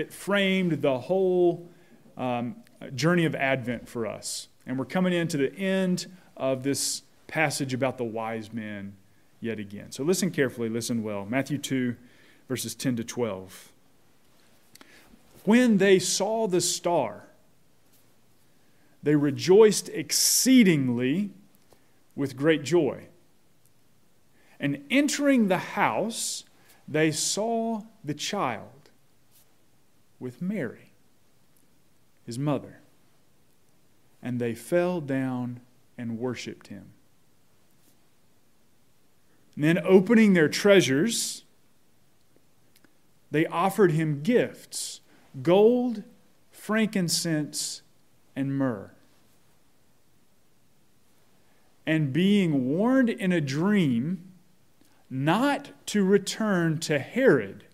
It framed the whole um, journey of Advent for us. And we're coming into the end of this passage about the wise men yet again. So listen carefully, listen well. Matthew 2, verses 10 to 12. When they saw the star, they rejoiced exceedingly with great joy. And entering the house, they saw the child with Mary, his mother, and they fell down and worshiped him. And then, opening their treasures, they offered him gifts gold, frankincense, and myrrh. And being warned in a dream not to return to Herod,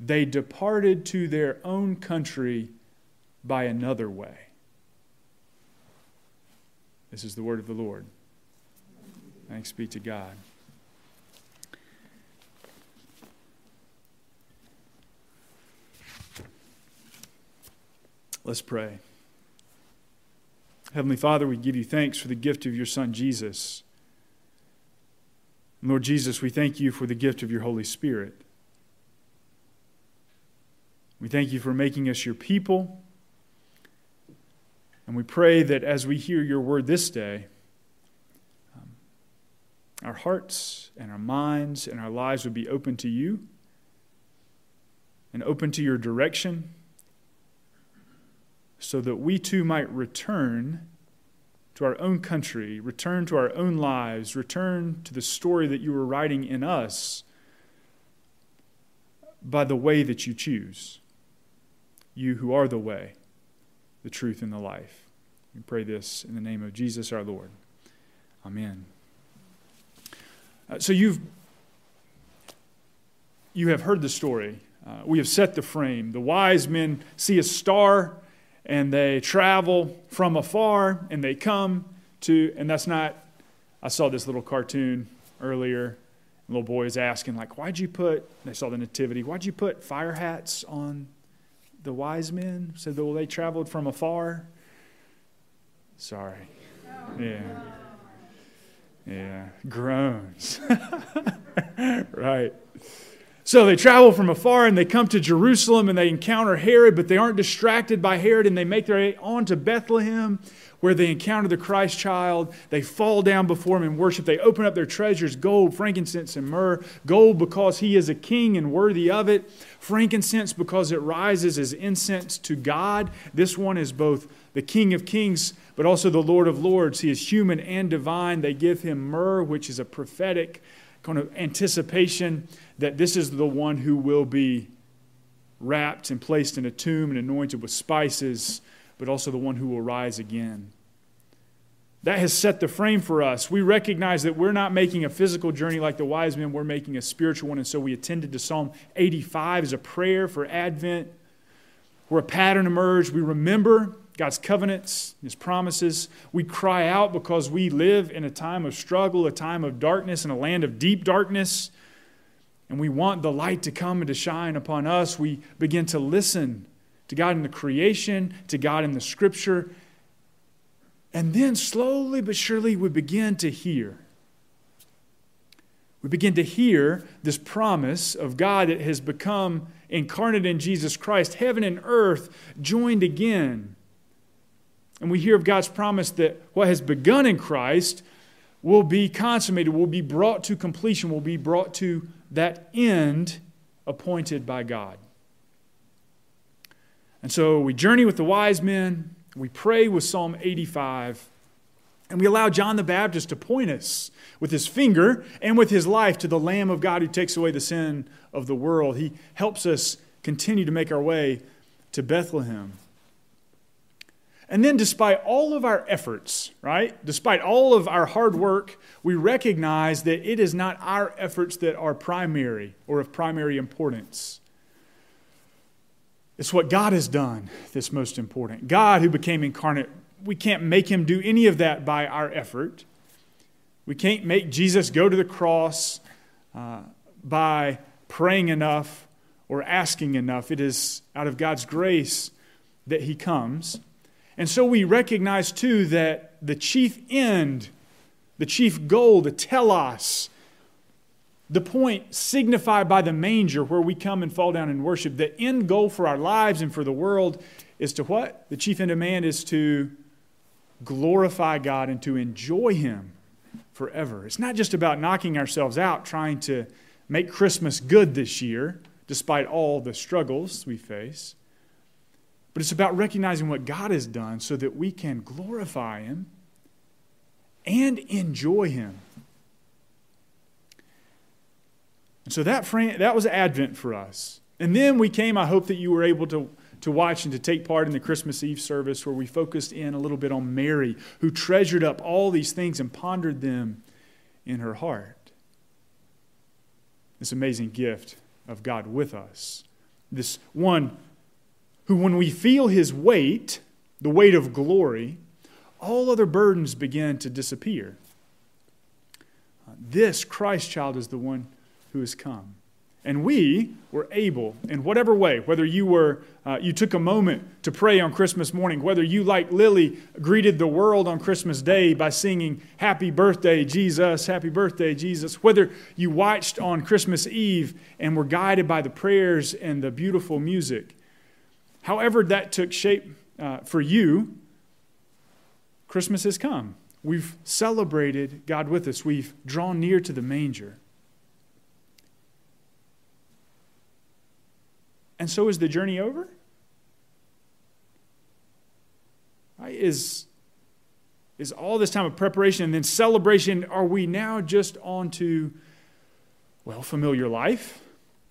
they departed to their own country by another way. This is the word of the Lord. Thanks be to God. Let's pray. Heavenly Father, we give you thanks for the gift of your Son, Jesus. Lord Jesus, we thank you for the gift of your Holy Spirit. We thank you for making us your people. And we pray that as we hear your word this day, um, our hearts and our minds and our lives would be open to you and open to your direction so that we too might return to our own country, return to our own lives, return to the story that you were writing in us by the way that you choose. You who are the way, the truth, and the life. We pray this in the name of Jesus our Lord. Amen. Uh, so you've you have heard the story. Uh, we have set the frame. The wise men see a star and they travel from afar and they come to, and that's not, I saw this little cartoon earlier. A little boy is asking, like, why'd you put, they saw the nativity, why'd you put fire hats on the wise men? Said, well, they traveled from afar. Sorry. Yeah. Yeah. Groans. right. So they travel from afar and they come to Jerusalem and they encounter Herod, but they aren't distracted by Herod and they make their way on to Bethlehem where they encounter the Christ child. They fall down before him and worship. They open up their treasures gold, frankincense, and myrrh. Gold because he is a king and worthy of it. Frankincense because it rises as incense to God. This one is both the King of kings, but also the Lord of lords. He is human and divine. They give him myrrh, which is a prophetic kind of anticipation that this is the one who will be wrapped and placed in a tomb and anointed with spices, but also the one who will rise again. That has set the frame for us. We recognize that we're not making a physical journey like the wise men, we're making a spiritual one. And so we attended to Psalm 85 as a prayer for Advent, where a pattern emerged. We remember God's covenants, His promises. We cry out because we live in a time of struggle, a time of darkness, in a land of deep darkness. And we want the light to come and to shine upon us. We begin to listen to God in the creation, to God in the scripture. And then slowly but surely we begin to hear. We begin to hear this promise of God that has become incarnate in Jesus Christ, heaven and earth joined again. And we hear of God's promise that what has begun in Christ will be consummated, will be brought to completion, will be brought to that end appointed by God. And so we journey with the wise men, we pray with Psalm 85, and we allow John the Baptist to point us with his finger and with his life to the Lamb of God who takes away the sin of the world. He helps us continue to make our way to Bethlehem. And then, despite all of our efforts, right, despite all of our hard work, we recognize that it is not our efforts that are primary or of primary importance. It's what God has done that's most important. God, who became incarnate, we can't make him do any of that by our effort. We can't make Jesus go to the cross uh, by praying enough or asking enough. It is out of God's grace that He comes. And so we recognize too that the chief end, the chief goal, the telos, the point signified by the manger where we come and fall down and worship, the end goal for our lives and for the world is to what? The chief end of man is to glorify God and to enjoy Him forever. It's not just about knocking ourselves out trying to make Christmas good this year, despite all the struggles we face. But it's about recognizing what God has done so that we can glorify Him and enjoy Him. And so that, frame, that was Advent for us. And then we came, I hope that you were able to, to watch and to take part in the Christmas Eve service where we focused in a little bit on Mary, who treasured up all these things and pondered them in her heart. This amazing gift of God with us. This one who, when we feel his weight, the weight of glory, all other burdens begin to disappear. Uh, this Christ child is the one who has come. And we were able, in whatever way, whether you were uh, you took a moment to pray on Christmas morning, whether you, like Lily, greeted the world on Christmas Day by singing "Happy Birthday, Jesus! Happy Birthday, Jesus!" Whether you watched on Christmas Eve and were guided by the prayers and the beautiful music, However, that took shape uh, for you, Christmas has come. We've celebrated God with us, we've drawn near to the manger. And so is the journey over? Right? Is, is all this time of preparation and then celebration, are we now just on to, well, familiar life?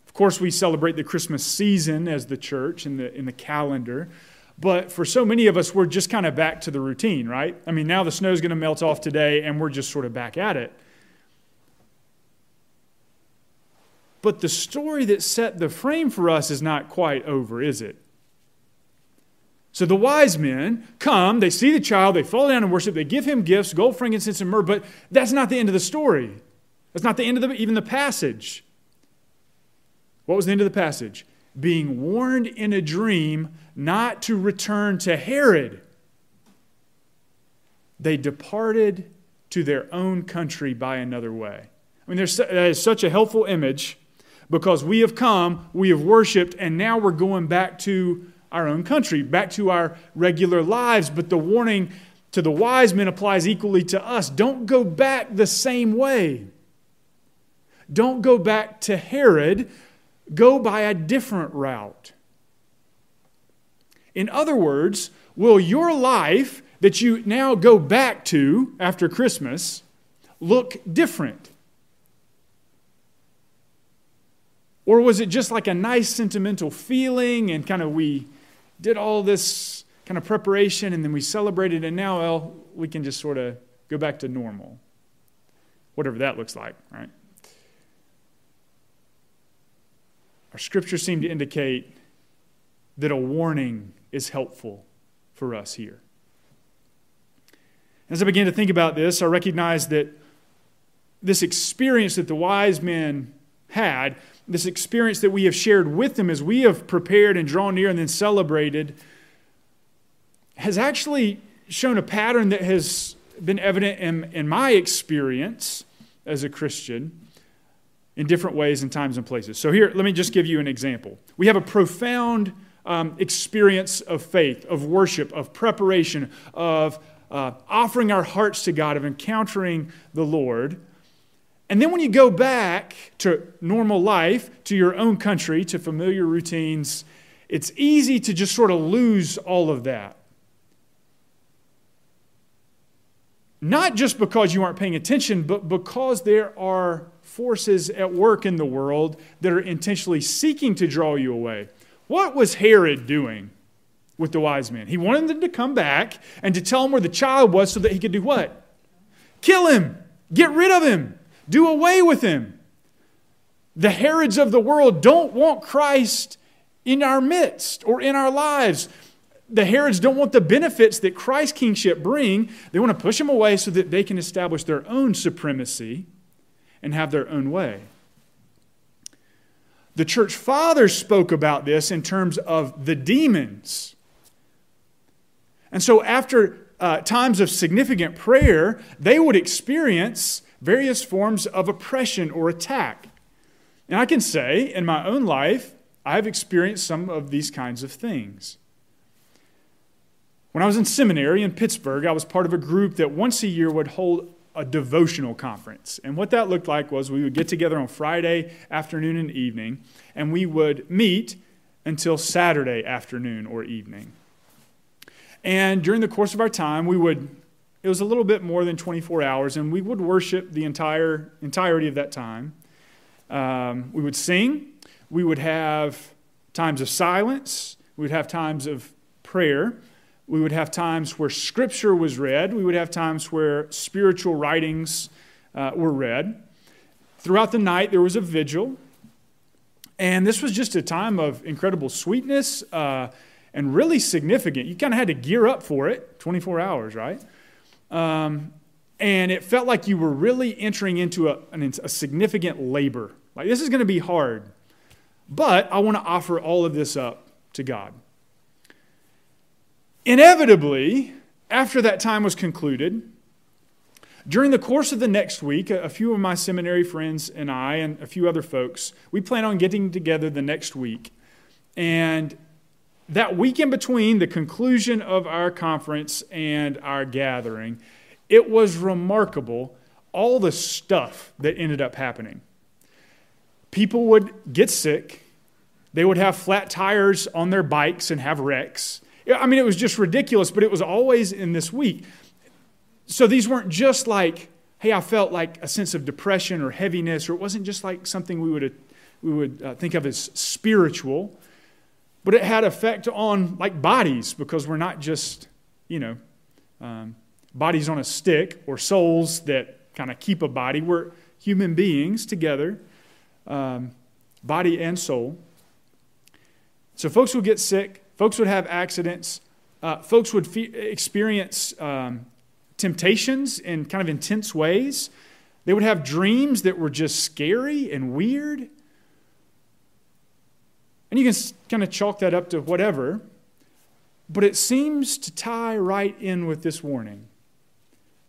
Of course, we celebrate the Christmas season as the church in the, in the calendar. But for so many of us, we're just kind of back to the routine, right? I mean, now the snow's going to melt off today, and we're just sort of back at it. But the story that set the frame for us is not quite over, is it? So the wise men come, they see the child, they fall down and worship, they give him gifts, gold, frankincense, and myrrh, but that's not the end of the story. That's not the end of the, even the passage. What was the end of the passage? Being warned in a dream not to return to Herod, they departed to their own country by another way. I mean, there's, that is such a helpful image because we have come, we have worshiped, and now we're going back to our own country, back to our regular lives. But the warning to the wise men applies equally to us. Don't go back the same way. Don't go back to Herod go by a different route. In other words, will your life that you now go back to after Christmas look different? Or was it just like a nice sentimental feeling and kind of we did all this kind of preparation and then we celebrated and now, well, we can just sort of go back to normal? Whatever that looks like, right? Our scriptures seem to indicate that a warning is helpful for us here. As I began to think about this, I recognized that this experience that the wise men had, this experience that we have shared with them as we have prepared and drawn near and then celebrated, has actually shown a pattern that has been evident in, in my experience as a Christian in different ways and times and places. So, here, let me just give you an example. We have a profound um, experience of faith, of worship, of preparation, of uh, offering our hearts to God, of encountering the Lord. And then when you go back to normal life, to your own country, to familiar routines, it's easy to just sort of lose all of that. Not just because you aren't paying attention, but because there are forces at work in the world that are intentionally seeking to draw you away. What was Herod doing with the wise men? He wanted them to come back and to tell him where the child was so that he could do what? Kill him, get rid of him, do away with him. The Herods of the world don't want Christ in our midst or in our lives. The Herods don't want the benefits that Christ's kingship bring. They want to push him away so that they can establish their own supremacy and have their own way. The church fathers spoke about this in terms of the demons. And so, after uh, times of significant prayer, they would experience various forms of oppression or attack. And I can say, in my own life, I've experienced some of these kinds of things. When I was in seminary in Pittsburgh, I was part of a group that once a year would hold a devotional conference. And what that looked like was we would get together on Friday afternoon and evening, and we would meet until Saturday afternoon or evening. And during the course of our time, we would, it was a little bit more than 24 hours, and we would worship the entire entirety of that time. Um, we would sing, we would have times of silence, we would have times of prayer. We would have times where scripture was read. We would have times where spiritual writings uh, were read. Throughout the night, there was a vigil. And this was just a time of incredible sweetness uh, and really significant. You kind of had to gear up for it 24 hours, right? Um, and it felt like you were really entering into a, an, a significant labor. Like, this is going to be hard. But I want to offer all of this up to God. Inevitably, after that time was concluded, during the course of the next week, a few of my seminary friends and I, and a few other folks, we plan on getting together the next week. And that week in between the conclusion of our conference and our gathering, it was remarkable all the stuff that ended up happening. People would get sick, they would have flat tires on their bikes and have wrecks. I mean, it was just ridiculous, but it was always in this week. So these weren't just like, hey, I felt like a sense of depression or heaviness, or it wasn't just like something we would, we would uh, think of as spiritual, but it had effect on like bodies because we're not just, you know, um, bodies on a stick or souls that kind of keep a body. We're human beings together, um, body and soul. So folks would get sick, Folks would have accidents. Uh, folks would fe- experience um, temptations in kind of intense ways. They would have dreams that were just scary and weird. And you can kind of chalk that up to whatever. But it seems to tie right in with this warning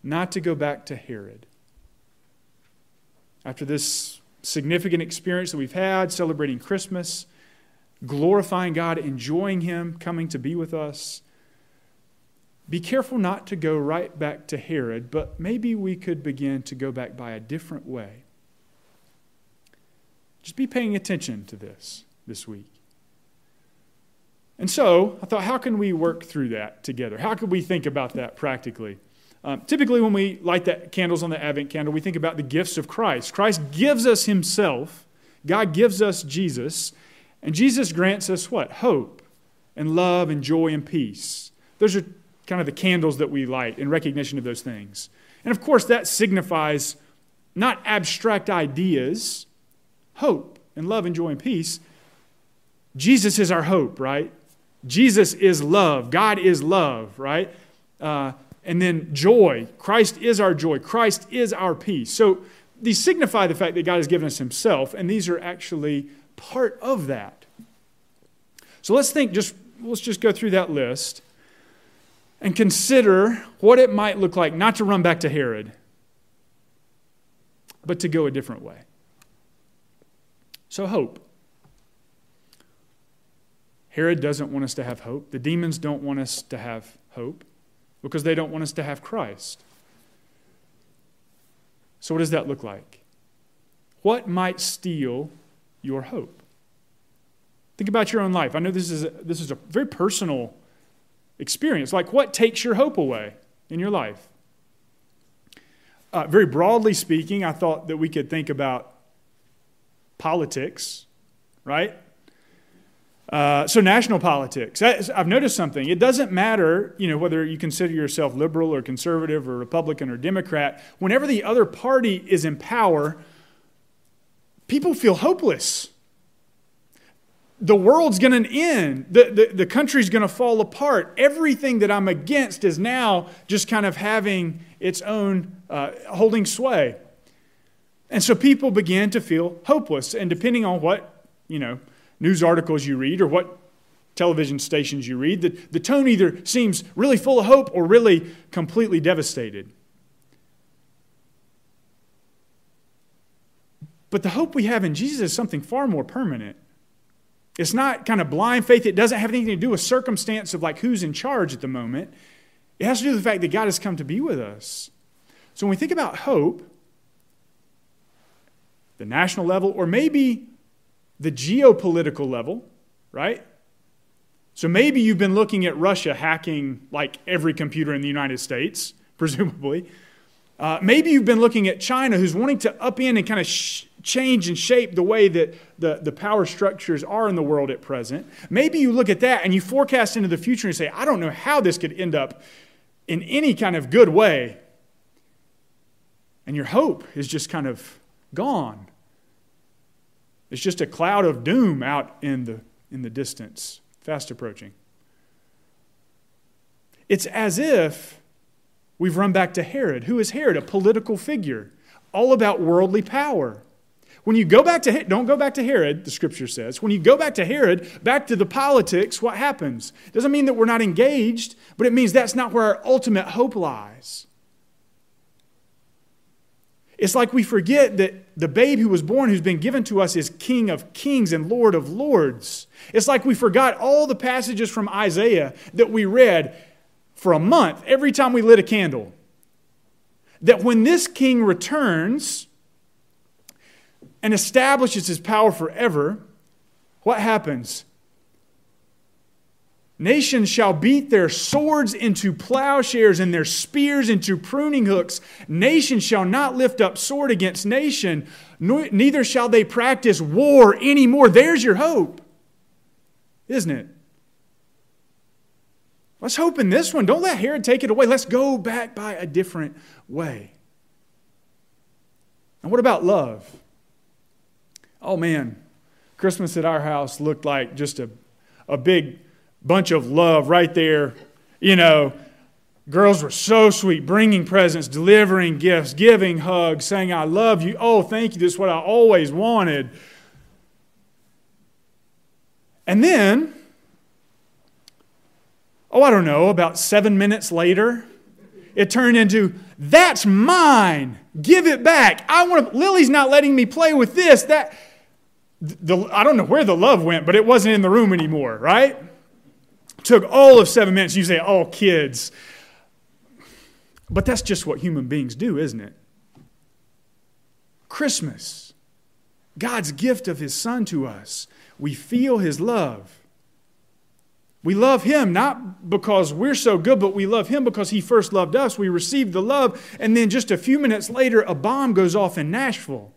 not to go back to Herod. After this significant experience that we've had celebrating Christmas, glorifying God, enjoying Him, coming to be with us. Be careful not to go right back to Herod, but maybe we could begin to go back by a different way. Just be paying attention to this this week. And so I thought, how can we work through that together? How could we think about that practically? Um, typically, when we light the candles on the Advent candle, we think about the gifts of Christ. Christ gives us Himself, God gives us Jesus, and Jesus grants us what? Hope and love and joy and peace. Those are kind of the candles that we light in recognition of those things. And of course, that signifies not abstract ideas, hope and love and joy and peace. Jesus is our hope, right? Jesus is love. God is love, right? Uh, and then joy. Christ is our joy. Christ is our peace. So these signify the fact that God has given us Himself, and these are actually part of that. So let's think just let's just go through that list and consider what it might look like not to run back to Herod, but to go a different way. So hope. Herod doesn't want us to have hope. The demons don't want us to have hope because they don't want us to have Christ. So, what does that look like? What might steal your hope. Think about your own life. I know this is a, this is a very personal experience. Like, what takes your hope away in your life? Uh, very broadly speaking, I thought that we could think about politics, right? Uh, so national politics. I've noticed something. It doesn't matter, you know, whether you consider yourself liberal or conservative or Republican or Democrat. Whenever the other party is in power, people feel hopeless. The world's going to end. The, the, the country's going to fall apart. Everything that I'm against is now just kind of having its own, uh, holding sway. And so people begin to feel hopeless. And depending on what you know, news articles you read or what television stations you read. The, the tone either seems really full of hope or really completely devastated. But the hope we have in Jesus is something far more permanent. It's not kind of blind faith. It doesn't have anything to do with circumstance of like who's in charge at the moment. It has to do with the fact that God has come to be with us. So when we think about hope, the national level, or maybe the geopolitical level, right? So maybe you've been looking at Russia hacking like every computer in the United States, presumably. Uh, maybe you've been looking at China, who's wanting to up upend and kind of sh- change and shape the way that the, the power structures are in the world at present. Maybe you look at that and you forecast into the future and say, I don't know how this could end up in any kind of good way. And your hope is just kind of gone. It's just a cloud of doom out in the, in the distance, fast approaching. It's as if we've run back to Herod. Who is Herod? A political figure, all about worldly power. When you go back to don't go back to Herod, the scripture says. When you go back to Herod, back to the politics, what happens? Doesn't mean that we're not engaged, but it means that's not where our ultimate hope lies. It's like we forget that the babe who was born, who's been given to us, is King of kings and Lord of lords. It's like we forgot all the passages from Isaiah that we read for a month every time we lit a candle. That when this king returns and establishes his power forever, what happens? Nations shall beat their swords into plowshares and their spears into pruning hooks. Nation shall not lift up sword against nation, neither shall they practice war anymore. There's your hope, isn't it? Let's hope in this one. Don't let Herod take it away. Let's go back by a different way. And what about love? Oh man, Christmas at our house looked like just a, a big bunch of love right there. You know, girls were so sweet, bringing presents, delivering gifts, giving hugs, saying, I love you. Oh, thank you. This is what I always wanted. And then, oh, I don't know, about seven minutes later, it turned into, that's mine. Give it back. I want to, Lily's not letting me play with this. That, the, I don't know where the love went, but it wasn't in the room anymore, right? Took all of seven minutes. You say, oh, kids. But that's just what human beings do, isn't it? Christmas, God's gift of His Son to us. We feel His love. We love Him not because we're so good, but we love Him because He first loved us. We received the love, and then just a few minutes later, a bomb goes off in Nashville.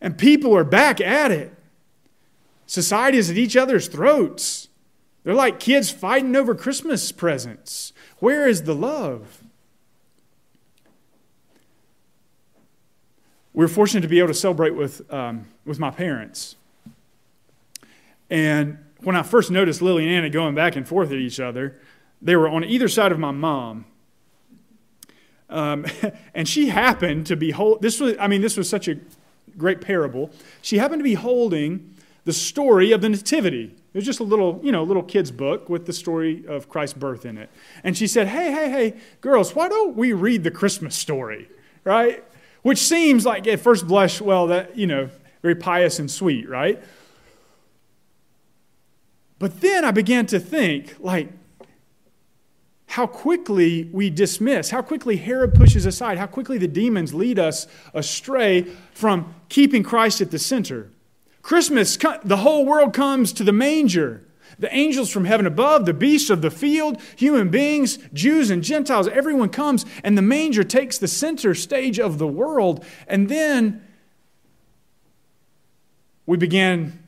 And people are back at it. Society is at each other's throats. They're like kids fighting over Christmas presents. Where is the love? We are fortunate to be able to celebrate with, um, with my parents. And when I first noticed Lily and Anna going back and forth at each other, they were on either side of my mom. Um, and she happened to be hold, this was I mean this was such a great parable. She happened to be holding the story of the Nativity. It was just a little, you know, little kid's book with the story of Christ's birth in it. And she said, Hey, hey, hey, girls, why don't we read the Christmas story? Right? Which seems like at first blush, well, that, you know, very pious and sweet, right? But then I began to think, like, how quickly we dismiss, how quickly Herod pushes aside, how quickly the demons lead us astray from keeping Christ at the center. Christmas, the whole world comes to the manger. The angels from heaven above, the beasts of the field, human beings, Jews and Gentiles, everyone comes, and the manger takes the center stage of the world. And then we begin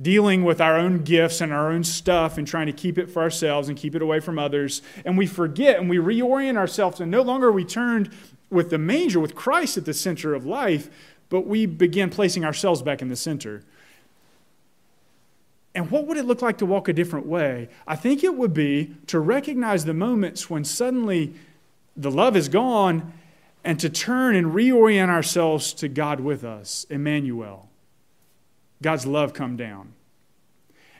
dealing with our own gifts and our own stuff and trying to keep it for ourselves and keep it away from others. And we forget and we reorient ourselves, and no longer are we turned with the manger, with Christ at the center of life, but we begin placing ourselves back in the center. And what would it look like to walk a different way? I think it would be to recognize the moments when suddenly the love is gone and to turn and reorient ourselves to God with us, Emmanuel. God's love come down.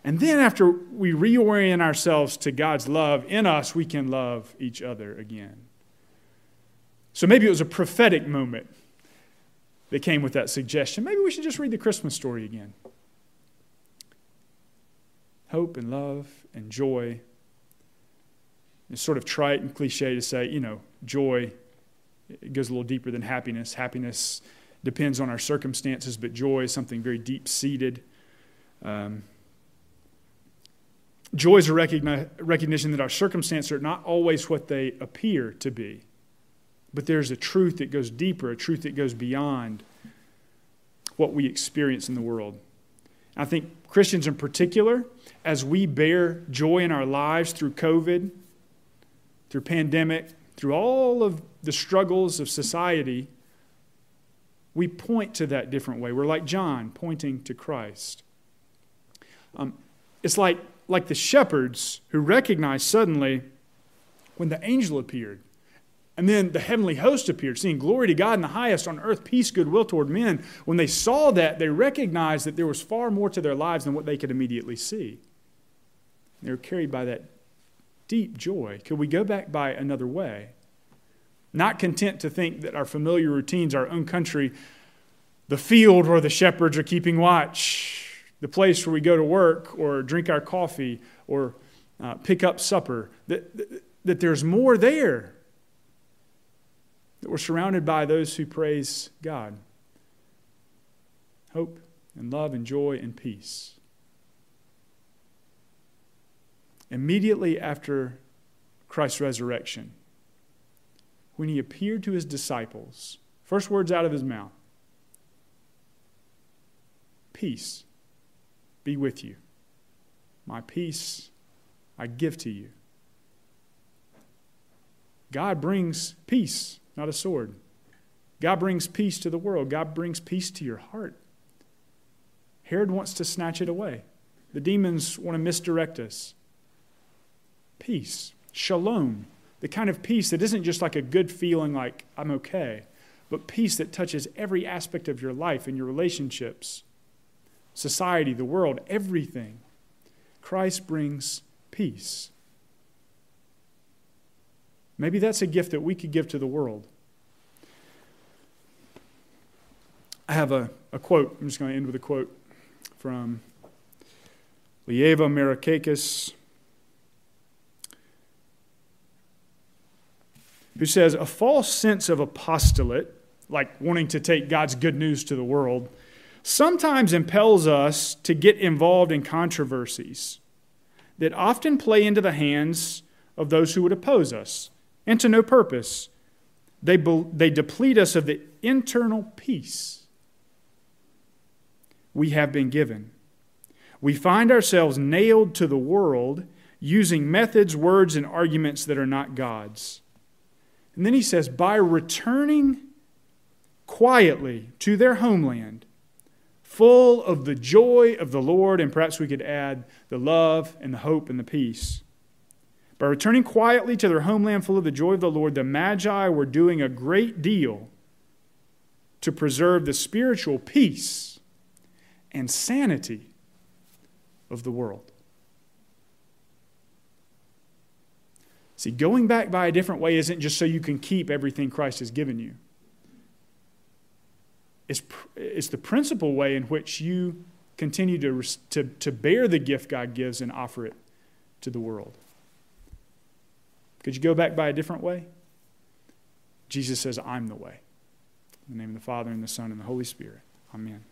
And then, after we reorient ourselves to God's love in us, we can love each other again. So maybe it was a prophetic moment that came with that suggestion. Maybe we should just read the Christmas story again. Hope and love and joy. It's sort of trite and cliche to say, you know, joy it goes a little deeper than happiness. Happiness depends on our circumstances, but joy is something very deep seated. Um, joy is a recogni- recognition that our circumstances are not always what they appear to be, but there's a truth that goes deeper, a truth that goes beyond what we experience in the world. I think Christians in particular, as we bear joy in our lives through COVID, through pandemic, through all of the struggles of society, we point to that different way. We're like John, pointing to Christ. Um, it's like, like the shepherds who recognized suddenly when the angel appeared. And then the heavenly host appeared, seeing glory to God in the highest, on earth peace, goodwill toward men. When they saw that, they recognized that there was far more to their lives than what they could immediately see. They were carried by that deep joy. Could we go back by another way? Not content to think that our familiar routines, our own country, the field where the shepherds are keeping watch, the place where we go to work or drink our coffee or uh, pick up supper, that, that, that there's more there. That we're surrounded by those who praise God. Hope and love and joy and peace. Immediately after Christ's resurrection, when he appeared to his disciples, first words out of his mouth Peace be with you. My peace I give to you. God brings peace, not a sword. God brings peace to the world. God brings peace to your heart. Herod wants to snatch it away. The demons want to misdirect us peace, shalom, the kind of peace that isn't just like a good feeling like I'm okay, but peace that touches every aspect of your life and your relationships, society, the world, everything. Christ brings peace. Maybe that's a gift that we could give to the world. I have a, a quote. I'm just going to end with a quote from Leiva Merikakis who says a false sense of apostolate, like wanting to take God's good news to the world, sometimes impels us to get involved in controversies that often play into the hands of those who would oppose us and to no purpose. They, they deplete us of the internal peace we have been given. We find ourselves nailed to the world using methods, words, and arguments that are not God's. And then he says, by returning quietly to their homeland, full of the joy of the Lord, and perhaps we could add the love and the hope and the peace. By returning quietly to their homeland full of the joy of the Lord, the Magi were doing a great deal to preserve the spiritual peace and sanity of the world. See, going back by a different way isn't just so you can keep everything Christ has given you. It's, it's the principal way in which you continue to, to, to bear the gift God gives and offer it to the world. Could you go back by a different way? Jesus says, I'm the way. In the name of the Father, and the Son, and the Holy Spirit. Amen.